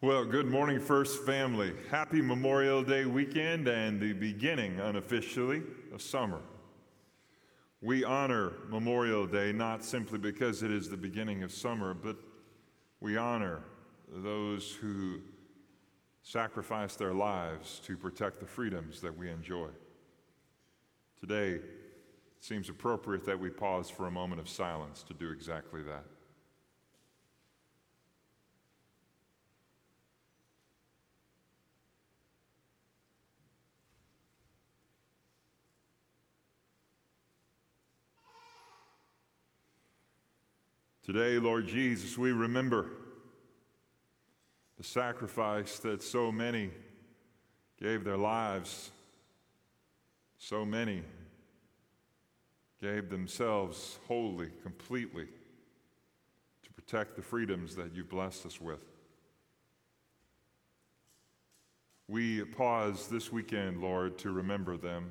Well, good morning, First Family. Happy Memorial Day weekend and the beginning, unofficially, of summer. We honor Memorial Day not simply because it is the beginning of summer, but we honor those who sacrifice their lives to protect the freedoms that we enjoy. Today, it seems appropriate that we pause for a moment of silence to do exactly that. Today, Lord Jesus, we remember the sacrifice that so many gave their lives, so many gave themselves wholly, completely to protect the freedoms that you've blessed us with. We pause this weekend, Lord, to remember them.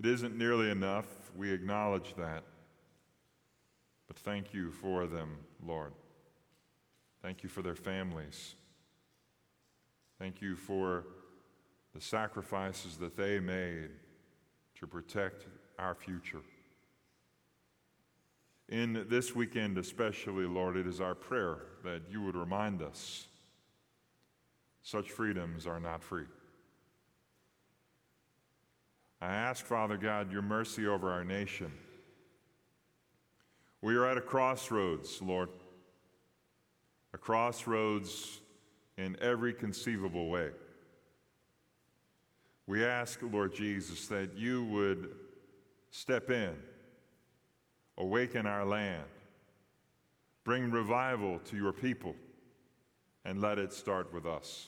It isn't nearly enough. We acknowledge that. But thank you for them, Lord. Thank you for their families. Thank you for the sacrifices that they made to protect our future. In this weekend, especially, Lord, it is our prayer that you would remind us such freedoms are not free. I ask, Father God, your mercy over our nation. We are at a crossroads, Lord. A crossroads in every conceivable way. We ask, Lord Jesus, that you would step in, awaken our land, bring revival to your people, and let it start with us.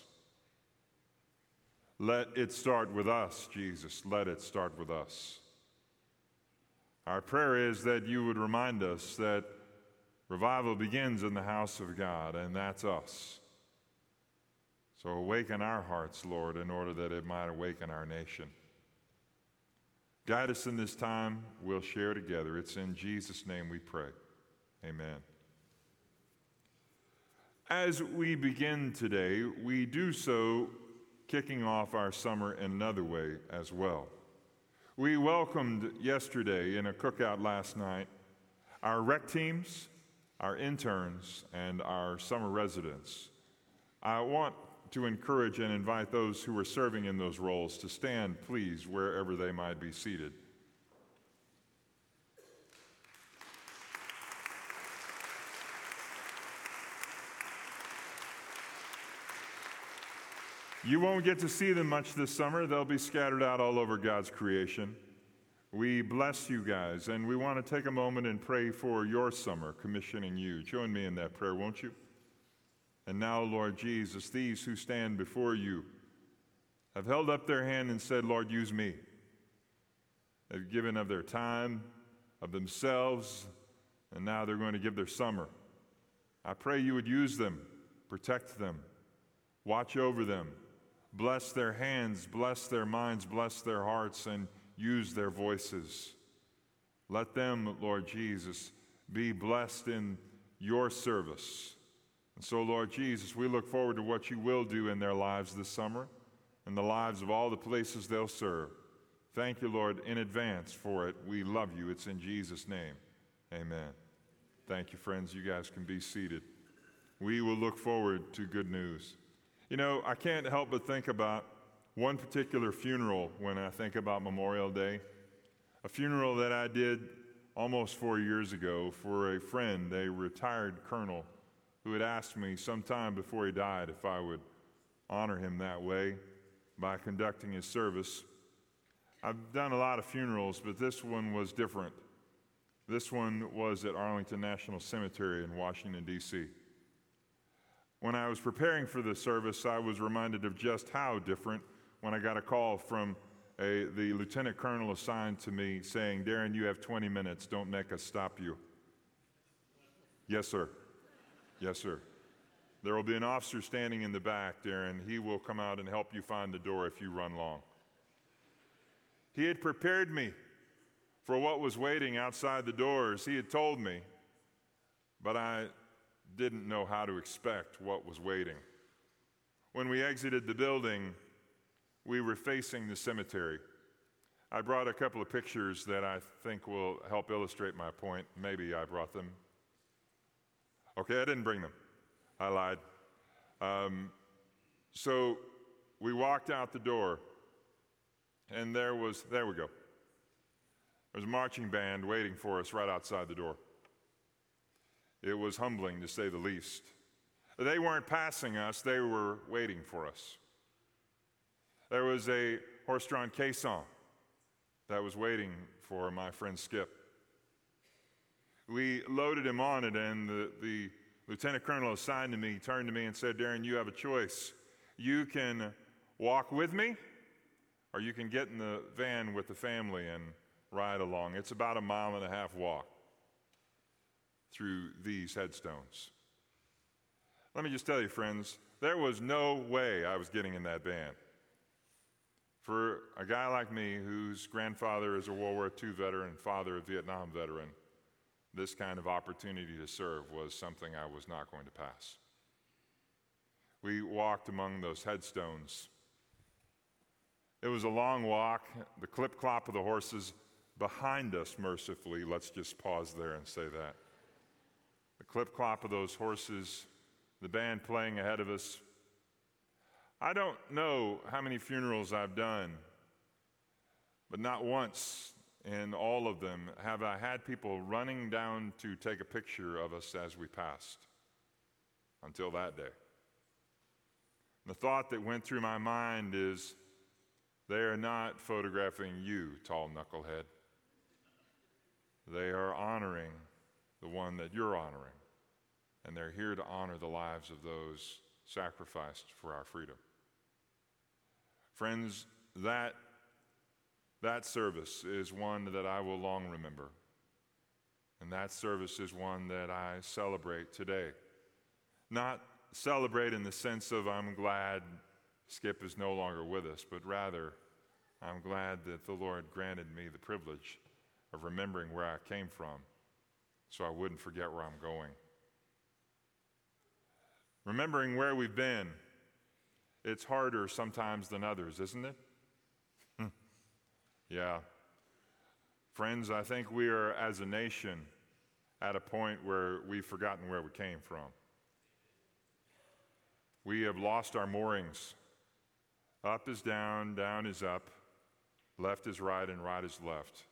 Let it start with us, Jesus. Let it start with us. Our prayer is that you would remind us that revival begins in the house of God, and that's us. So awaken our hearts, Lord, in order that it might awaken our nation. Guide us in this time. We'll share together. It's in Jesus' name we pray. Amen. As we begin today, we do so kicking off our summer in another way as well. We welcomed yesterday in a cookout last night our rec teams, our interns, and our summer residents. I want to encourage and invite those who are serving in those roles to stand, please, wherever they might be seated. You won't get to see them much this summer. They'll be scattered out all over God's creation. We bless you guys, and we want to take a moment and pray for your summer, commissioning you. Join me in that prayer, won't you? And now, Lord Jesus, these who stand before you have held up their hand and said, Lord, use me. They've given of their time, of themselves, and now they're going to give their summer. I pray you would use them, protect them, watch over them, Bless their hands, bless their minds, bless their hearts, and use their voices. Let them, Lord Jesus, be blessed in your service. And so, Lord Jesus, we look forward to what you will do in their lives this summer and the lives of all the places they'll serve. Thank you, Lord, in advance for it. We love you. It's in Jesus' name. Amen. Thank you, friends. You guys can be seated. We will look forward to good news. You know, I can't help but think about one particular funeral when I think about Memorial Day. A funeral that I did almost four years ago for a friend, a retired colonel, who had asked me sometime before he died if I would honor him that way by conducting his service. I've done a lot of funerals, but this one was different. This one was at Arlington National Cemetery in Washington, D.C. When I was preparing for the service, I was reminded of just how different when I got a call from a, the lieutenant colonel assigned to me saying, Darin, you have 20 minutes. Don't make us stop you. Yes, sir. Yes, sir. There will be an officer standing in the back, Darin. He will come out and help you find the door if you run long. He had prepared me for what was waiting outside the doors. He had told me, but I didn't know how to expect what was waiting. When we exited the building, we were facing the cemetery. I brought a couple of pictures that I think will help illustrate my point. Maybe I brought them. Okay, I didn't bring them. I lied. Um, so we walked out the door, and there was, there we go. There was a marching band waiting for us right outside the door. It was humbling to say the least. They weren't passing us, they were waiting for us. There was a horse drawn caisson that was waiting for my friend Skip. We loaded him on it, and the, the lieutenant colonel assigned to me turned to me and said, Darin, you have a choice. You can walk with me, or you can get in the van with the family and ride along. It's about a mile and a half walk through these headstones. Let me just tell you, friends, there was no way I was getting in that van. For a guy like me, whose grandfather is a World War II veteran, father a Vietnam veteran, this kind of opportunity to serve was something I was not going to pass. We walked among those headstones. It was a long walk, the clip clop of the horses behind us, mercifully. Let's just pause there and say that. Clip clop of those horses, the band playing ahead of us. I don't know how many funerals I've done, but not once in all of them have I had people running down to take a picture of us as we passed until that day. The thought that went through my mind is they are not photographing you, tall knucklehead. They are honoring the one that you're honoring. And they're here to honor the lives of those sacrificed for our freedom. Friends, that, that service is one that I will long remember. And that service is one that I celebrate today. Not celebrate in the sense of I'm glad Skip is no longer with us, but rather I'm glad that the Lord granted me the privilege of remembering where I came from so I wouldn't forget where I'm going. Remembering where we've been, it's harder sometimes than others, isn't it? Hmm. yeah. Friends, I think we are, as a nation, at a point where we've forgotten where we came from. We have lost our moorings. Up is down, down is up, left is right, and right is left.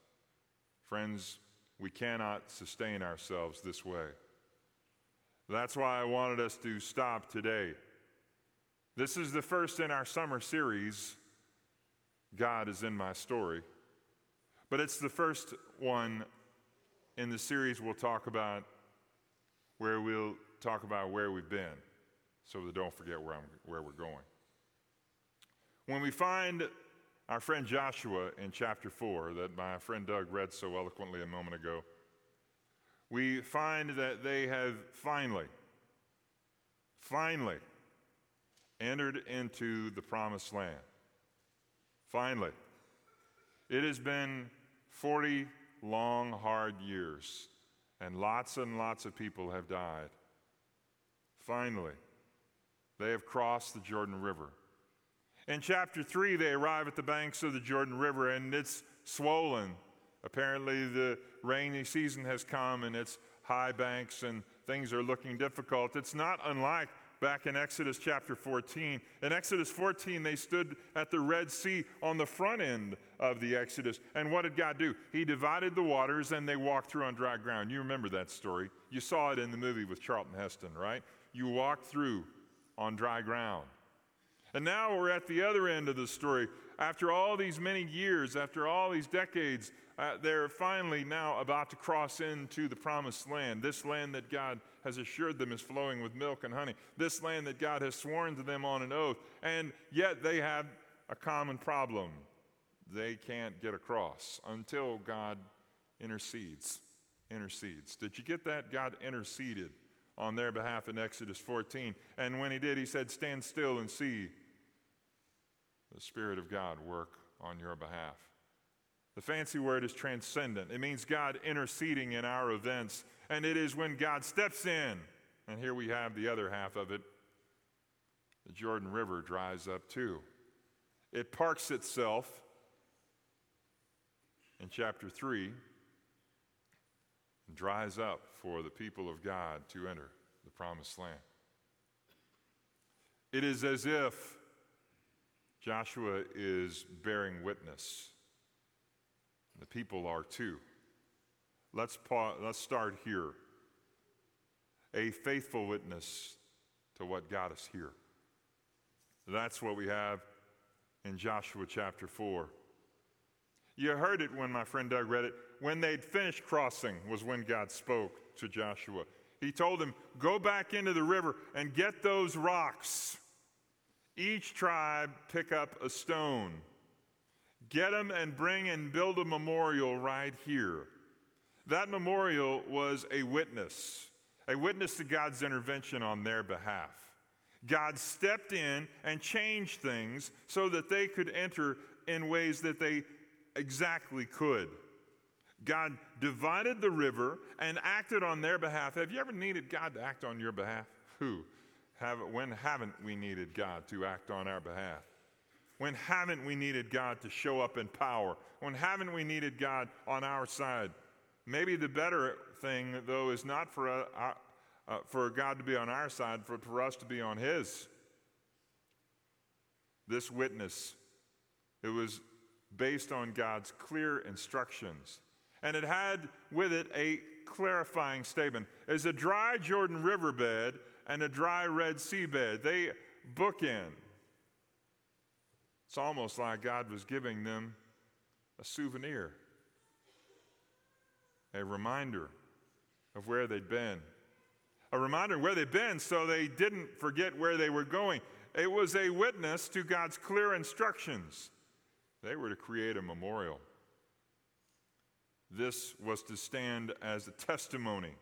Friends, we cannot sustain ourselves this way. That's why I wanted us to stop today. This is the first in our summer series, God is in my story. But it's the first one in the series we'll talk about where we'll talk about where we've been so that don't forget where, I'm, where we're going. When we find our friend Joshua in chapter 4, that my friend Doug read so eloquently a moment ago, we find that they have finally, finally entered into the promised land. Finally. It has been 40 long, hard years, and lots and lots of people have died. Finally, they have crossed the Jordan River. In chapter 3, they arrive at the banks of the Jordan River and it's swollen. Apparently, the rainy season has come and it's high banks and things are looking difficult. It's not unlike back in Exodus chapter 14. In Exodus 14, they stood at the Red Sea on the front end of the Exodus. And what did God do? He divided the waters and they walked through on dry ground. You remember that story. You saw it in the movie with Charlton Heston, right? You walked through on dry ground. And now we're at the other end of the story. After all these many years, after all these decades, uh, they're finally now about to cross into the promised land. This land that God has assured them is flowing with milk and honey. This land that God has sworn to them on an oath. And yet they have a common problem. They can't get across until God intercedes. Intercedes. Did you get that? God interceded on their behalf in Exodus 14. And when he did, he said, Stand still and see the Spirit of God work on your behalf. The fancy word is transcendent. It means God interceding in our events. And it is when God steps in And here we have the other half of it. The Jordan River dries up too. It parks itself in chapter 3 and dries up for the people of God to enter the promised land. It is as if Joshua is bearing witness. The people are too. Let's, pause, let's start here. A faithful witness to what got us here. That's what we have in Joshua chapter 4. You heard it when my friend Doug read it. When they'd finished crossing, was when God spoke to Joshua. He told him, Go back into the river and get those rocks. Each tribe pick up a stone. Get them and bring and build a memorial right here. That memorial was a witness, a witness to God's intervention on their behalf. God stepped in and changed things so that they could enter in ways that they exactly could. God divided the river and acted on their behalf. Have you ever needed God to act on your behalf? Who? Have, when haven't we needed God to act on our behalf? When haven't we needed God to show up in power? When haven't we needed God on our side? Maybe the better thing, though, is not for, uh, uh, for God to be on our side, but for us to be on His. This witness, it was based on God's clear instructions. And it had with it a clarifying statement. As a dry Jordan riverbed and a dry Red Sea bed, they bookend. It's almost like God was giving them a souvenir, a reminder of where they'd been, a reminder of where they'd been so they didn't forget where they were going. It was a witness to God's clear instructions. They were to create a memorial. This was to stand as a testimony,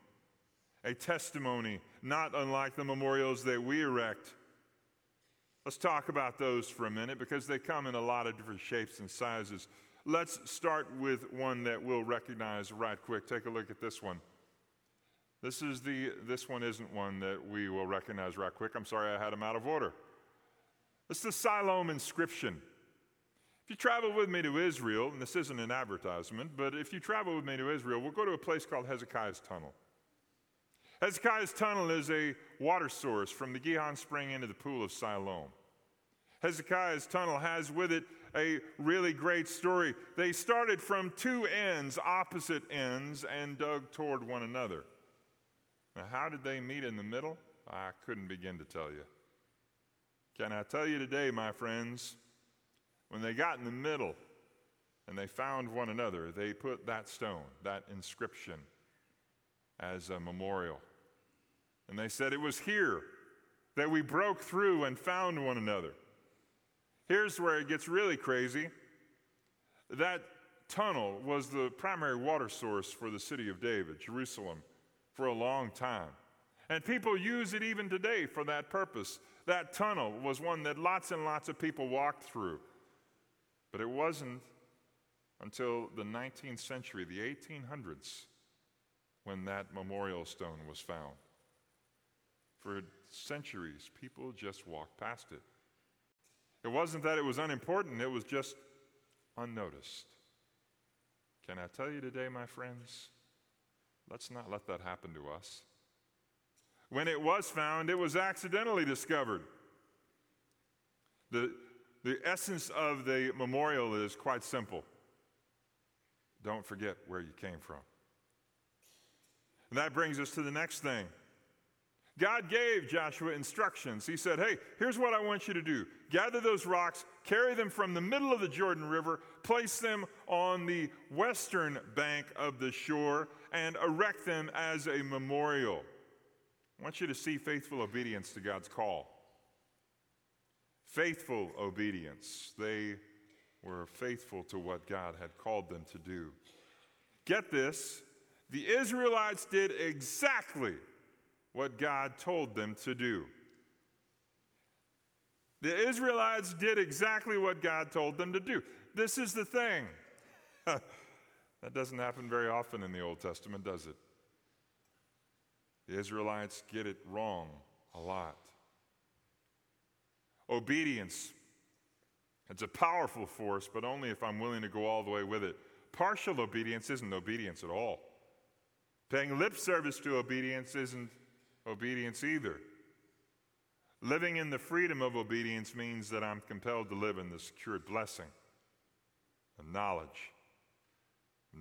a testimony not unlike the memorials that we erect. Let's talk about those for a minute because they come in a lot of different shapes and sizes. Let's start with one that we'll recognize right quick. Take a look at this one. This is the this one isn't one that we will recognize right quick. I'm sorry I had them out of order. It's the Siloam inscription. If you travel with me to Israel, and this isn't an advertisement, but if you travel with me to Israel, we'll go to a place called Hezekiah's Tunnel. Hezekiah's Tunnel is a water source from the Gihon Spring into the Pool of Siloam. Hezekiah's Tunnel has with it a really great story. They started from two ends, opposite ends, and dug toward one another. Now, how did they meet in the middle? I couldn't begin to tell you. Can I tell you today, my friends? When they got in the middle and they found one another, they put that stone, that inscription, as a memorial. And they said, It was here that we broke through and found one another. Here's where it gets really crazy. That tunnel was the primary water source for the city of David, Jerusalem, for a long time. And people use it even today for that purpose. That tunnel was one that lots and lots of people walked through. But it wasn't until the 19th century, the 1800s, when that memorial stone was found. For centuries, people just walked past it. It wasn't that it was unimportant, it was just unnoticed. Can I tell you today, my friends? Let's not let that happen to us. When it was found, it was accidentally discovered. The, the essence of the memorial is quite simple don't forget where you came from. And that brings us to the next thing. God gave Joshua instructions. He said, Hey, here's what I want you to do gather those rocks, carry them from the middle of the Jordan River, place them on the western bank of the shore, and erect them as a memorial. I want you to see faithful obedience to God's call faithful obedience. They were faithful to what God had called them to do. Get this the Israelites did exactly what God told them to do. The Israelites did exactly what God told them to do. This is the thing. that doesn't happen very often in the Old Testament, does it? The Israelites get it wrong a lot. Obedience. It's a powerful force, but only if I'm willing to go all the way with it. Partial obedience isn't obedience at all. Paying lip service to obedience isn't obedience either. Living in the freedom of obedience means that I'm compelled to live in the secured blessing, the knowledge,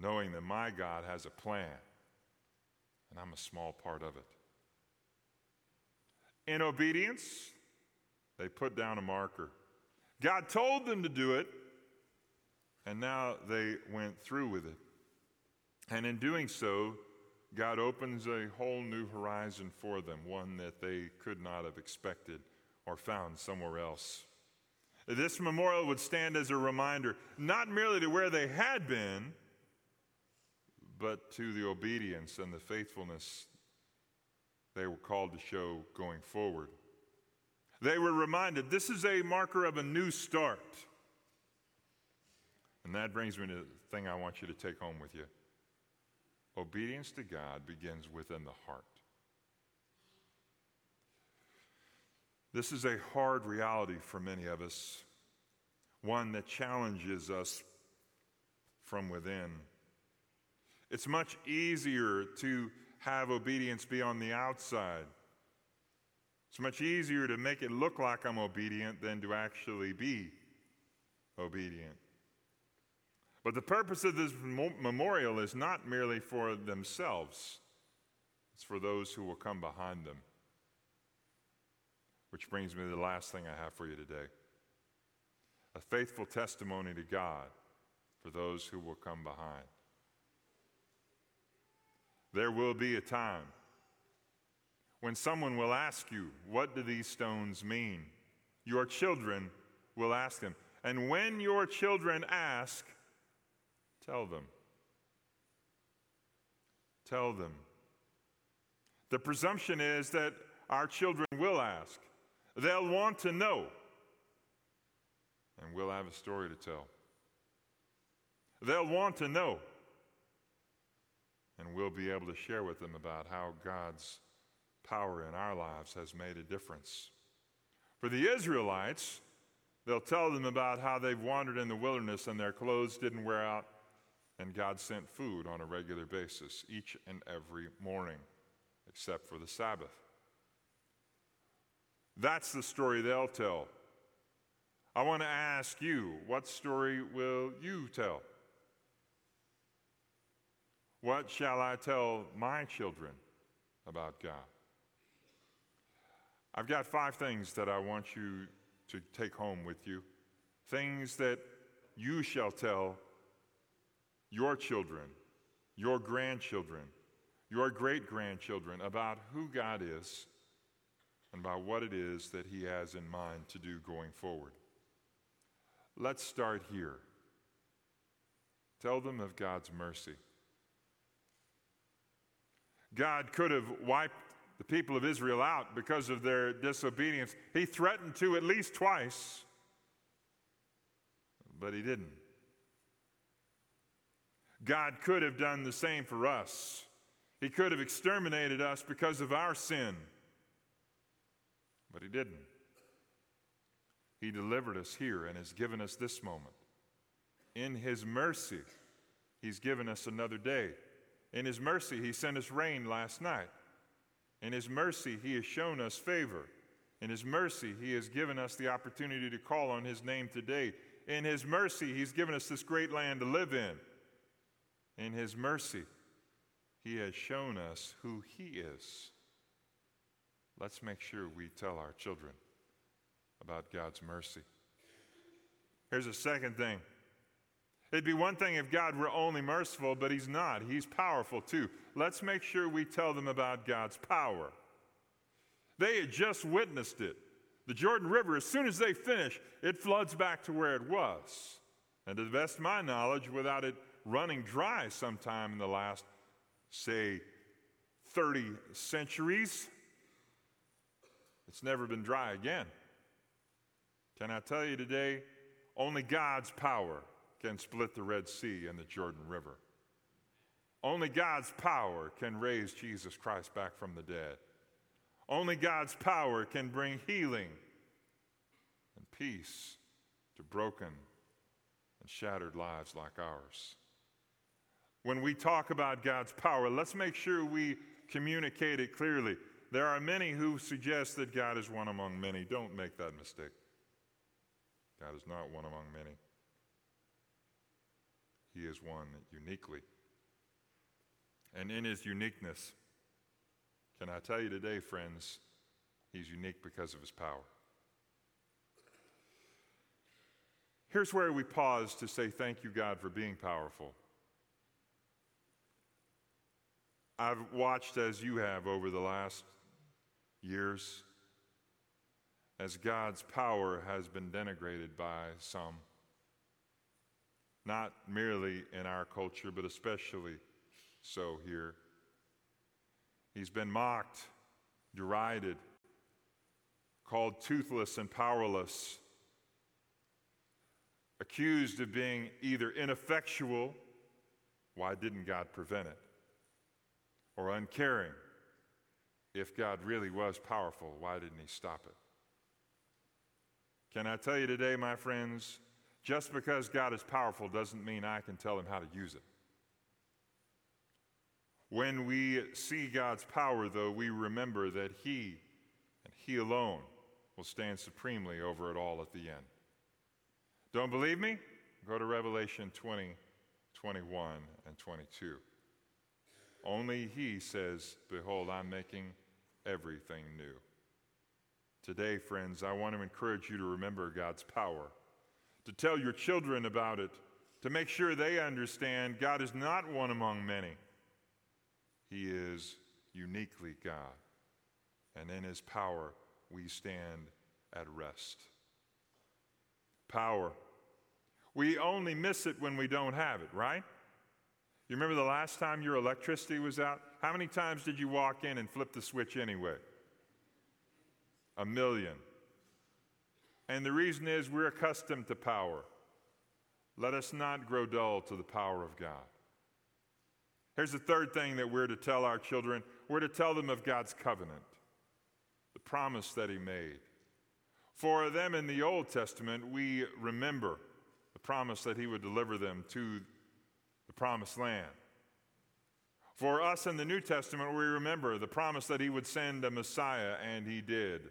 knowing that my God has a plan and I'm a small part of it. In obedience, they put down a marker. God told them to do it, and now they went through with it. And in doing so, God opens a whole new horizon for them, one that they could not have expected or found somewhere else. This memorial would stand as a reminder, not merely to where they had been, but to the obedience and the faithfulness they were called to show going forward. They were reminded this is a marker of a new start. And that brings me to the thing I want you to take home with you. Obedience to God begins within the heart. This is a hard reality for many of us, one that challenges us from within. It's much easier to have obedience be on the outside. It's much easier to make it look like I'm obedient than to actually be obedient. But the purpose of this memorial is not merely for themselves, it's for those who will come behind them. Which brings me to the last thing I have for you today a faithful testimony to God for those who will come behind. There will be a time when someone will ask you, What do these stones mean? Your children will ask them. And when your children ask, tell them. Tell them. The presumption is that our children will ask, they'll want to know, and we'll have a story to tell. They'll want to know and we'll be able to share with them about how God's power in our lives has made a difference. For the Israelites, they'll tell them about how they've wandered in the wilderness and their clothes didn't wear out, and God sent food on a regular basis each and every morning, except for the Sabbath. That's the story they'll tell. I want to ask you, what story will you tell? What shall I tell my children about God? I've got five things that I want you to take home with you. Things that you shall tell your children, your grandchildren, your great grandchildren about who God is and about what it is that He has in mind to do going forward. Let's start here. Tell them of God's mercy. God could have wiped the people of Israel out because of their disobedience. He threatened to at least twice, but he didn't. God could have done the same for us. He could have exterminated us because of our sin, but he didn't. He delivered us here and has given us this moment. In his mercy, he's given us another day. In His mercy, He sent us rain last night. In His mercy, He has shown us favor. In His mercy, He has given us the opportunity to call on His name today. In His mercy, He's given us this great land to live in. In His mercy, He has shown us who He is. Let's make sure we tell our children about God's mercy. Here's a second thing It'd be one thing if God were only merciful, but He's not. He's powerful too. Let's make sure we tell them about God's power. They had just witnessed it. The Jordan River, as soon as they finish, it floods back to where it was. And to the best of my knowledge, without it running dry sometime in the last, say, 30 centuries, it's never been dry again. Can I tell you today? Only God's power can split the Red Sea and the Jordan River. Only God's power can raise Jesus Christ back from the dead. Only God's power can bring healing and peace to broken and shattered lives like ours. When we talk about God's power, let's make sure we communicate it clearly. There are many who suggest that God is one among many. Don't make that mistake. God is not one among many. He is one uniquely. And in his uniqueness, can I tell you today, friends, he's unique because of his power. Here's where we pause to say thank you, God, for being powerful. I've watched as you have over the last years as God's power has been denigrated by some, not merely in our culture, but especially so here. He's been mocked, derided, called toothless and powerless, accused of being either ineffectual, why didn't God prevent it? Or uncaring, if God really was powerful, why didn't He stop it? Can I tell you today, my friends, just because God is powerful doesn't mean I can tell Him how to use it. When we see God's power, though, we remember that He and He alone will stand supremely over it all at the end. Don't believe me? Go to Revelation 20, 21, and 22. Only He says, Behold, I'm making everything new. Today, friends, I want to encourage you to remember God's power, to tell your children about it, to make sure they understand God is not one among many. He is uniquely God, and in His power we stand at rest. Power. We only miss it when we don't have it, right? You remember the last time your electricity was out? How many times did you walk in and flip the switch anyway? A million. And the reason is we're accustomed to power. Let us not grow dull to the power of God. Here's the third thing that we're to tell our children we're to tell them of God's covenant, the promise that He made. For them in the Old Testament, we remember the promise that He would deliver them to the promised land. For us in the New Testament, we remember the promise that He would send a Messiah, and He did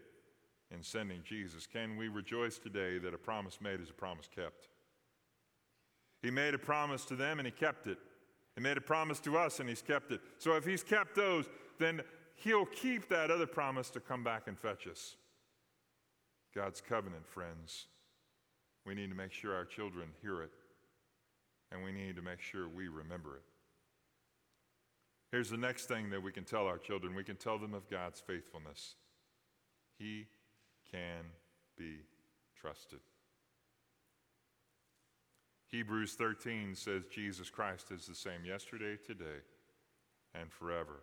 in sending Jesus. Can we rejoice today that a promise made is a promise kept? He made a promise to them, and He kept it. He made a promise to us and he's kept it. So if he's kept those, then he'll keep that other promise to come back and fetch us. God's covenant, friends. We need to make sure our children hear it, and we need to make sure we remember it. Here's the next thing that we can tell our children we can tell them of God's faithfulness. He can be trusted. Hebrews 13 says Jesus Christ is the same yesterday, today, and forever.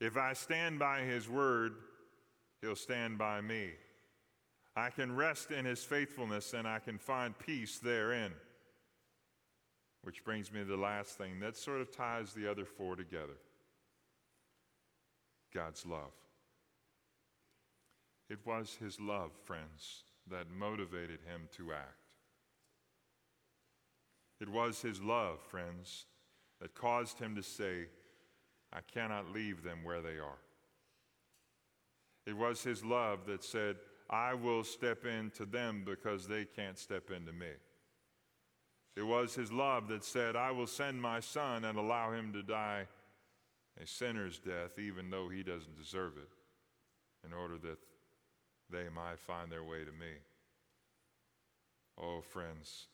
If I stand by his word, he'll stand by me. I can rest in his faithfulness and I can find peace therein. Which brings me to the last thing that sort of ties the other four together God's love. It was his love, friends, that motivated him to act. It was his love, friends, that caused him to say, I cannot leave them where they are. It was his love that said, I will step into them because they can't step into me. It was his love that said, I will send my son and allow him to die a sinner's death, even though he doesn't deserve it, in order that they might find their way to me. Oh, friends,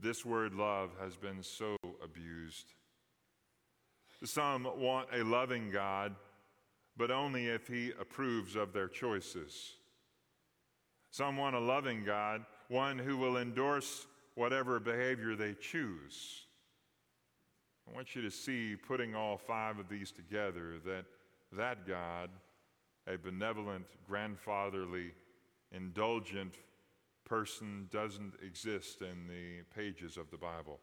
this word love has been so abused. Some want a loving God, but only if He approves of their choices. Some want a loving God, one who will endorse whatever behavior they choose. I want you to see, putting all five of these together, that that God, a benevolent, grandfatherly, indulgent, person doesn't exist in the pages of the Bible.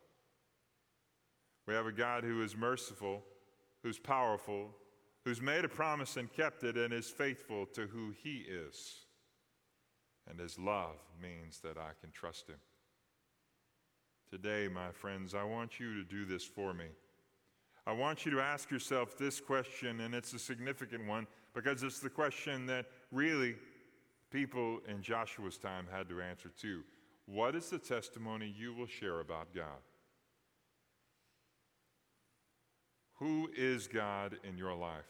We have a God who is merciful, who's powerful, who's made a promise and kept it, and is faithful to who he is. And his love means that I can trust him. Today, my friends, I want you to do this for me. I want you to ask yourself this question, and it's a significant one because it's the question that really people in Joshua's time had to answer too. What is the testimony you will share about God? Who is God in your life?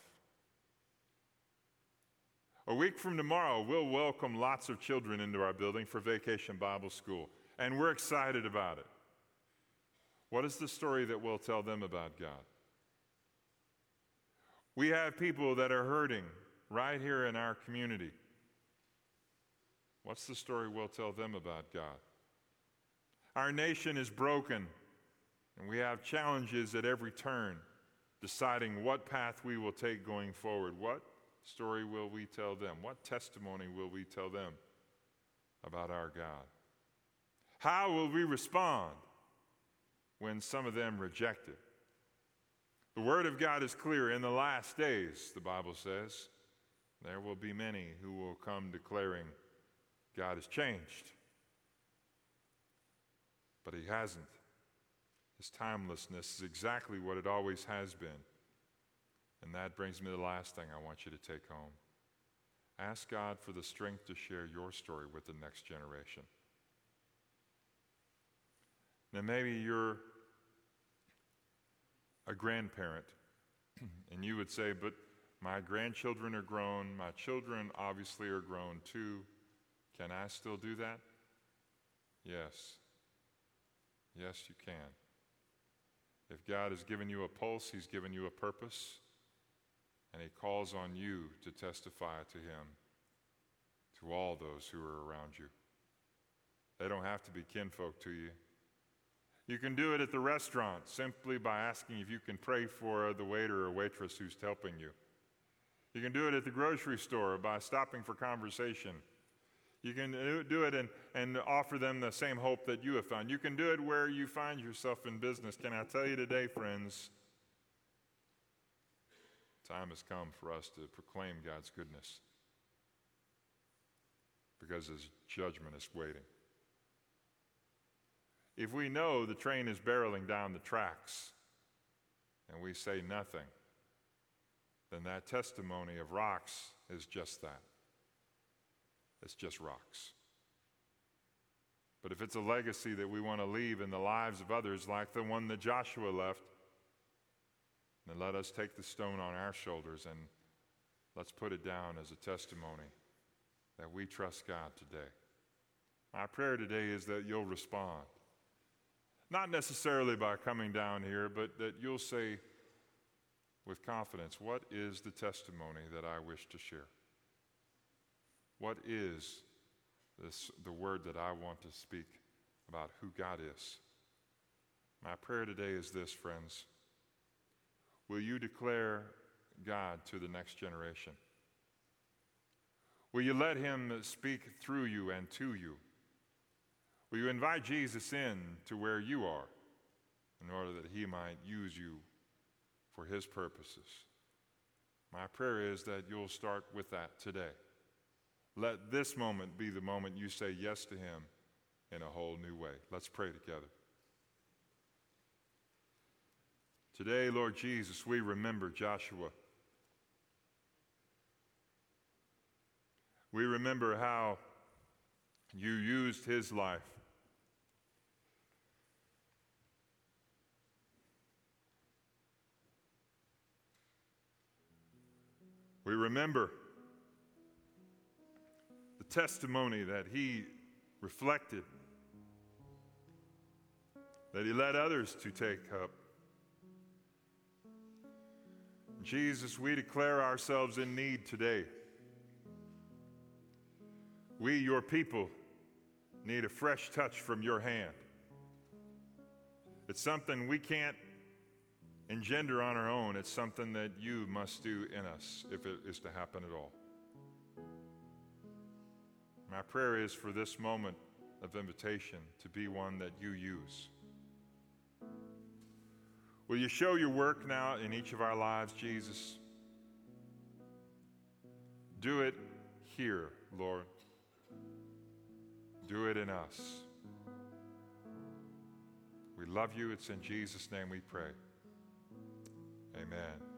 A week from tomorrow, we'll welcome lots of children into our building for Vacation Bible School, and we're excited about it. What is the story that we'll tell them about God? We have people that are hurting right here in our community. What's the story we'll tell them about God? Our nation is broken, and we have challenges at every turn, deciding what path we will take going forward. What story will we tell them? What testimony will we tell them about our God? How will we respond when some of them reject it? The Word of God is clear. In the last days, the Bible says, there will be many who will come declaring, God has changed. But He hasn't. His timelessness is exactly what it always has been. And that brings me to the last thing I want you to take home. Ask God for the strength to share your story with the next generation. Now, maybe you're a grandparent and you would say, But my grandchildren are grown, my children obviously are grown too. Can I still do that? Yes. Yes, you can. If God has given you a pulse, He's given you a purpose, and He calls on you to testify to Him to all those who are around you. They don't have to be kinfolk to you. You can do it at the restaurant simply by asking if you can pray for the waiter or waitress who's helping you. You can do it at the grocery store by stopping for conversation. You can do it and, and offer them the same hope that you have found. You can do it where you find yourself in business. Can I tell you today, friends? Time has come for us to proclaim God's goodness because His judgment is waiting. If we know the train is barreling down the tracks and we say nothing, then that testimony of rocks is just that. It's just rocks. But if it's a legacy that we want to leave in the lives of others, like the one that Joshua left, then let us take the stone on our shoulders and let's put it down as a testimony that we trust God today. My prayer today is that you'll respond. Not necessarily by coming down here, but that you'll say, with confidence what is the testimony that I wish to share? What is this, the word that I want to speak about who God is? My prayer today is this, friends. Will you declare God to the next generation? Will you let Him speak through you and to you? Will you invite Jesus in to where you are in order that He might use you for His purposes. My prayer is that you'll start with that today. Let this moment be the moment you say yes to Him in a whole new way. Let's pray together. Today, Lord Jesus, we remember Joshua. We remember how you used his life We remember the testimony that he reflected, that he led others to take up. Jesus, we declare ourselves in need today. We, your people, need a fresh touch from your hand. It's something we can't engender on our own. It's something that you must do in us if it is to happen at all. My prayer is for this moment of invitation to be one that you use. Will you show your work now in each of our lives, Jesus? Do it here, Lord. Do it in us. We love you. It's in Jesus' name we pray. Amen.